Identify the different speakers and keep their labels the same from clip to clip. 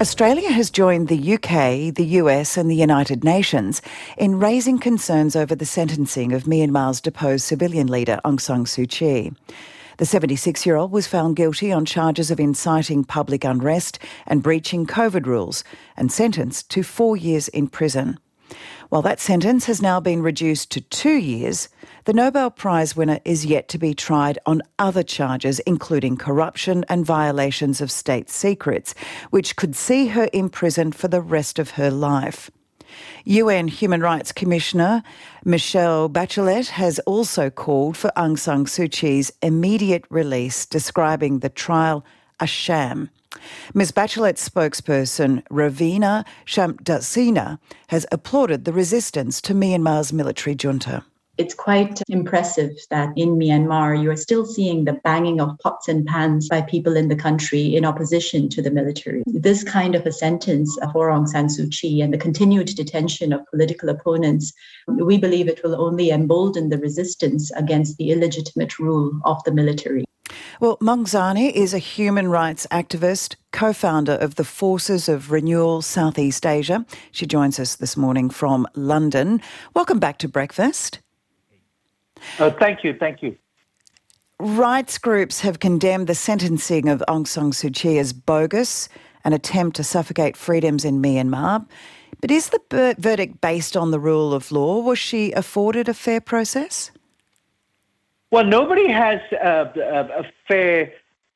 Speaker 1: Australia has joined the UK, the US, and the United Nations in raising concerns over the sentencing of Myanmar's deposed civilian leader Aung San Suu Kyi. The 76 year old was found guilty on charges of inciting public unrest and breaching COVID rules and sentenced to four years in prison. While that sentence has now been reduced to two years, the Nobel Prize winner is yet to be tried on other charges, including corruption and violations of state secrets, which could see her imprisoned for the rest of her life. UN Human Rights Commissioner Michelle Bachelet has also called for Aung San Suu Kyi's immediate release, describing the trial a sham. Ms. Bachelet's spokesperson, Ravina Shamdasani, has applauded the resistance to Myanmar's military junta
Speaker 2: it's quite impressive that in Myanmar, you are still seeing the banging of pots and pans by people in the country in opposition to the military. This kind of a sentence for Aung San Suu Kyi and the continued detention of political opponents, we believe it will only embolden the resistance against the illegitimate rule of the military.
Speaker 1: Well, Maung Zarni is a human rights activist, co founder of the Forces of Renewal Southeast Asia. She joins us this morning from London. Welcome back to Breakfast.
Speaker 3: Uh, thank you, thank you.
Speaker 1: Rights groups have condemned the sentencing of Aung San Suu Kyi as bogus, an attempt to suffocate freedoms in Myanmar. But is the verdict based on the rule of law? Was she afforded a fair process?
Speaker 3: Well, nobody has a, a, a fair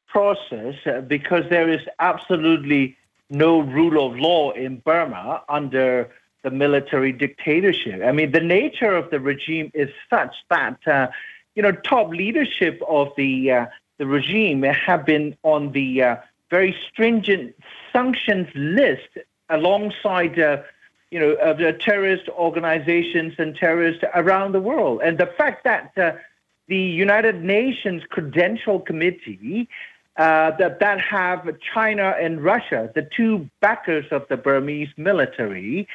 Speaker 3: process uh, because there is absolutely no rule of law in Burma under the military dictatorship. I mean, the nature of the regime is such that uh, you know top leadership of the uh, the regime have been on the uh, very stringent sanctions list alongside. Uh, you know, terrorist organizations and terrorists around the world. And the fact that uh, the United Nations Credential Committee uh, that, that have China and Russia, the two backers of the Burmese military,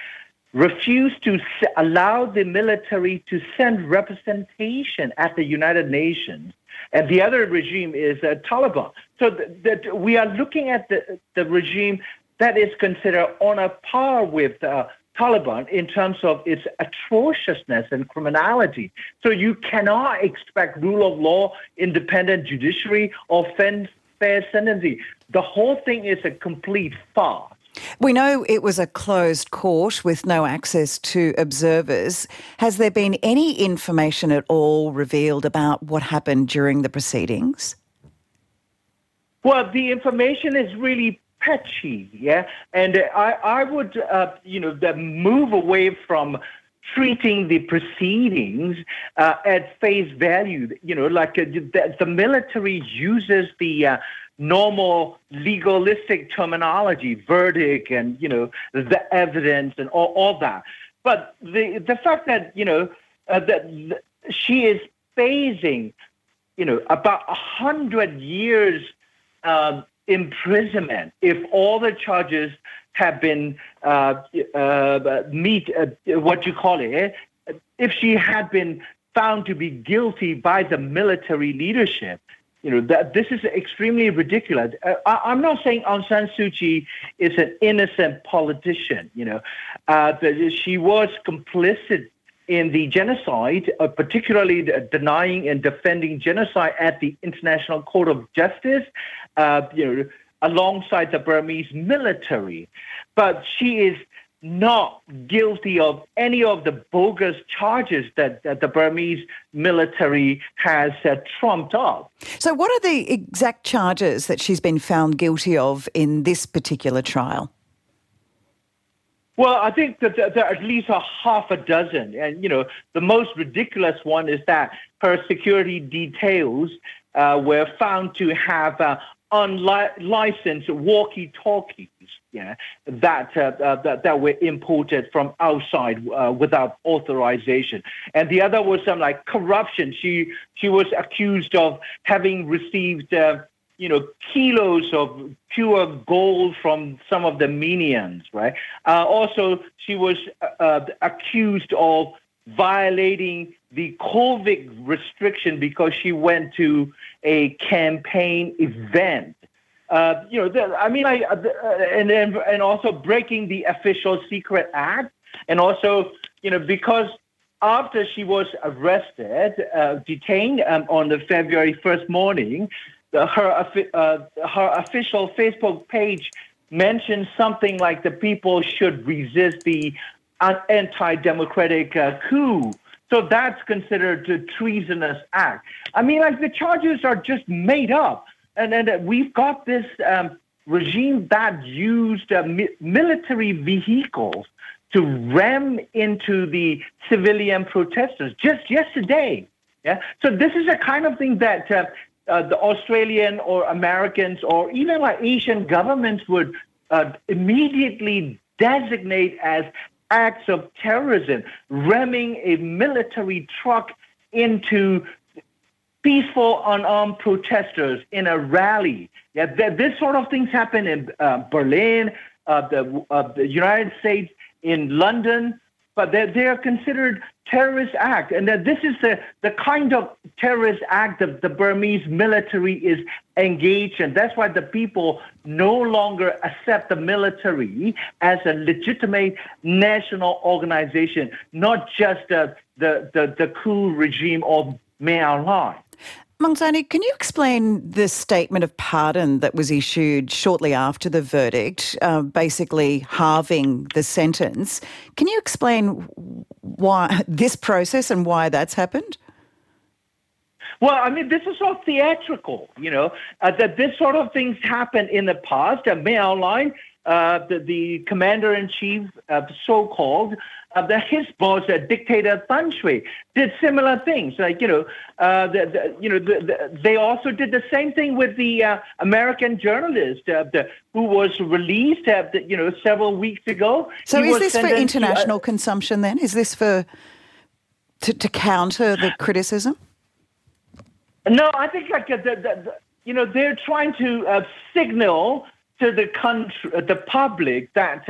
Speaker 3: refuse to allow the military to send representation at the United Nations. And the other regime is uh, Taliban. So that we are looking at the, the regime that is considered on a par with uh, Taliban in terms of its atrociousness and criminality. So you cannot expect rule of law, independent judiciary, or fair sentencing. The whole thing is a complete farce.
Speaker 1: We know it was a closed court with no access to observers. Has there been any information at all revealed about what happened during the proceedings?
Speaker 3: Well, the information is really patchy, yeah. And I, I would, uh, you know, move away from treating the proceedings uh, at face value. You know, like uh, the, the, military uses the uh, normal legalistic terminology, verdict, and you know, the evidence and all, all that. But the the fact that you know uh, that she is facing, you know, about a hundred years. Imprisonment if all the charges have been uh, uh, meet uh, what you call it. Eh? If she had been found to be guilty by the military leadership, you know that this is extremely ridiculous. Uh, I, am not saying Aung San Suu Kyi is an innocent politician. You know, uh, she was complicit in the genocide, uh, particularly denying and defending genocide at the International Court of Justice, uh, you know, alongside the Burmese military. But she is not guilty of any of the bogus charges that, that the Burmese military has uh, trumped up.
Speaker 1: So, what are the exact charges that she's been found guilty of in this particular trial?
Speaker 3: Well, I think that there are at least a half a dozen. And, you know, the most ridiculous one is that her security details uh, were found to have uh, unlicensed walkie-talkies yeah, that, uh, uh, that, that were imported from outside uh, without authorization. And the other was some like corruption. She, she was accused of having received uh, you know, kilos of pure gold from some of the minions, right? Uh, also, she was uh, uh, accused of violating the COVID restriction because she went to a campaign event. Uh, you know, I mean, I uh, and, and and also breaking the Official Secret Act, and also you know because after she was arrested, uh, detained um, on the February 1st morning, her, uh, her official Facebook page mentioned something like the people should resist the anti-democratic uh, coup. So that's considered a treasonous act. I mean, like the charges are just made up. And then we've got this um, regime that used uh, mi- military vehicles to ram into the civilian protesters just yesterday. Yeah. So this is a kind of thing that uh, uh, the Australian or Americans or even like Asian governments would uh, immediately designate as acts of terrorism, ramming a military truck into peaceful unarmed protesters in a rally. Yeah, th- this sort of things happen in uh, Berlin, uh, the, uh, the United States, in London, but they are considered terrorist act, and that this is the the kind of terrorist act that the Burmese military is engaged in. That's why the people no longer accept the military as a legitimate national organization, not just the the the, the coup regime of Min Aung
Speaker 1: can you explain the statement of pardon that was issued shortly after the verdict, uh, basically halving the sentence? Can you explain why this process and why that's happened?
Speaker 3: Well, I mean, this is all theatrical, you know, uh, that this sort of things happened in the past. And May uh, the, the commander in chief, uh, so called, uh, the, his boss, uh, dictator Than Shwe, did similar things. Like you know, uh, the, the, you know, the, the, they also did the same thing with the uh, American journalist uh, the, who was released, uh, you know, several weeks ago.
Speaker 1: So, he is this for international to, consumption? Then is this for to, to counter the criticism?
Speaker 3: No, I think like the, the, you know they're trying to signal to the country, the public that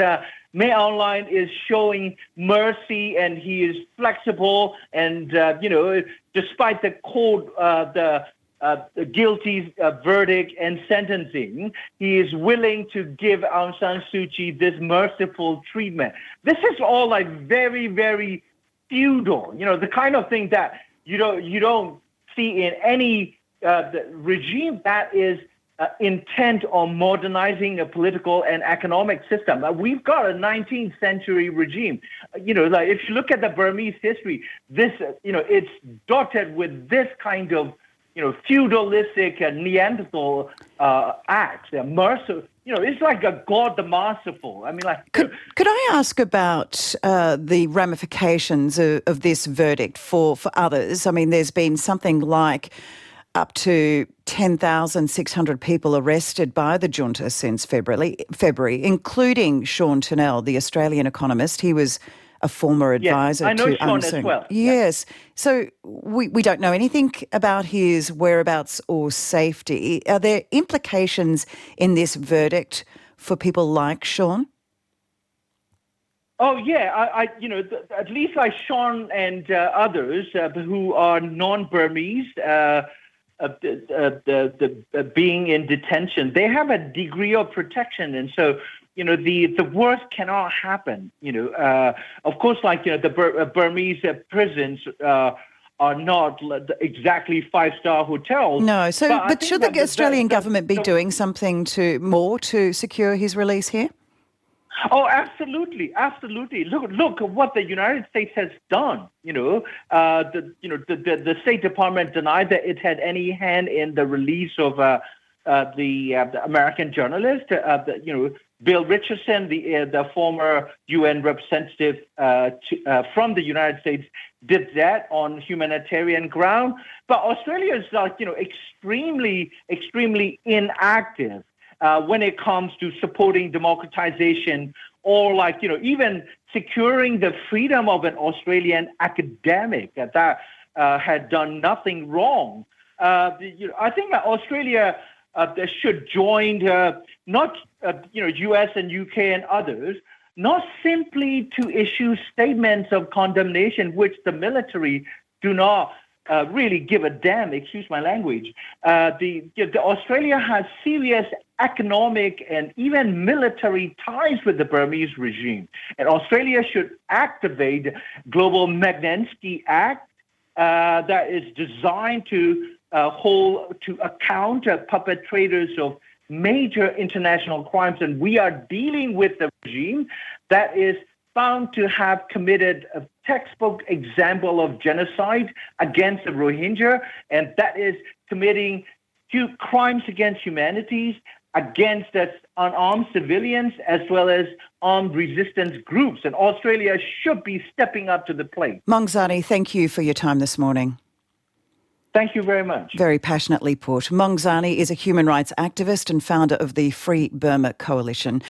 Speaker 3: Min Aung Hlaing is showing mercy and he is flexible and uh, you know despite the court uh, the uh, guilty uh, verdict and sentencing, he is willing to give Aung San Suu Kyi this merciful treatment. This is all like very, very feudal. You know, the kind of thing that you don't you don't see in any uh, regime that is uh, intent on modernizing a political and economic system. Uh, we've got a 19th century regime. Uh, you know, like if you look at the Burmese history, this, uh, you know, it's dotted with this kind of, you know, feudalistic and Neanderthal uh, acts. merciful. You know, it's like a God the merciful. I mean, like.
Speaker 1: Could, could I ask about uh, the ramifications of, of this verdict for, for others? I mean, there's been something like up to 10,600 people arrested by the junta since February, February, including Sean Turnell, the Australian economist. He was a former advisor
Speaker 3: yes, I know
Speaker 1: to
Speaker 3: Sean as well.
Speaker 1: Yes. Yeah. So we, we don't know anything about his whereabouts or safety. Are there implications in this verdict for people like Sean?
Speaker 3: Oh yeah, I, I you know th- at least like Sean and uh, others uh, who are non-Burmese. Uh, uh, the, the, uh, being in detention, they have a degree of protection, and so you know the the worst cannot happen. You know, uh, of course, like you know the Bur- uh, Burmese uh, prisons. are not exactly five star hotels.
Speaker 1: No, so but, but should the Australian the, government be doing something to more to secure his release here?
Speaker 3: Oh, absolutely, absolutely. Look, look what the United States has done. You know, uh, the you know the, the, the State Department denied that it had any hand in the release of uh, uh, the, uh, the American journalist. Uh, the, you know, Bill Richardson, the uh, the former UN representative to, from the United States, did that on humanitarian ground. But Australia is like you know extremely, extremely inactive uh, when it comes to supporting democratization or like you know even securing the freedom of an Australian academic that uh, had done nothing wrong. Uh, you know, I think that Australia uh, should join not uh, you know U.S. and U.K. and others, not simply to issue statements of condemnation, which the military do not uh, really give a damn, excuse my language. Uh, the, the Australia has serious economic and even military ties with the Burmese regime. And Australia should activate Global Magnitsky Act uh, that is designed to uh, hold to account uh, perpetrators of major international crimes. And we are dealing with the regime that is found to have committed a textbook example of genocide against the Rohingya, and that is committing crimes against humanities against unarmed civilians as well as armed resistance groups. And Australia should be stepping up to the plate.
Speaker 1: Maung thank you for your time this morning.
Speaker 3: Thank you very much.
Speaker 1: Very passionately put. Maung Zarni is a human rights activist and founder of the Free Burma Coalition.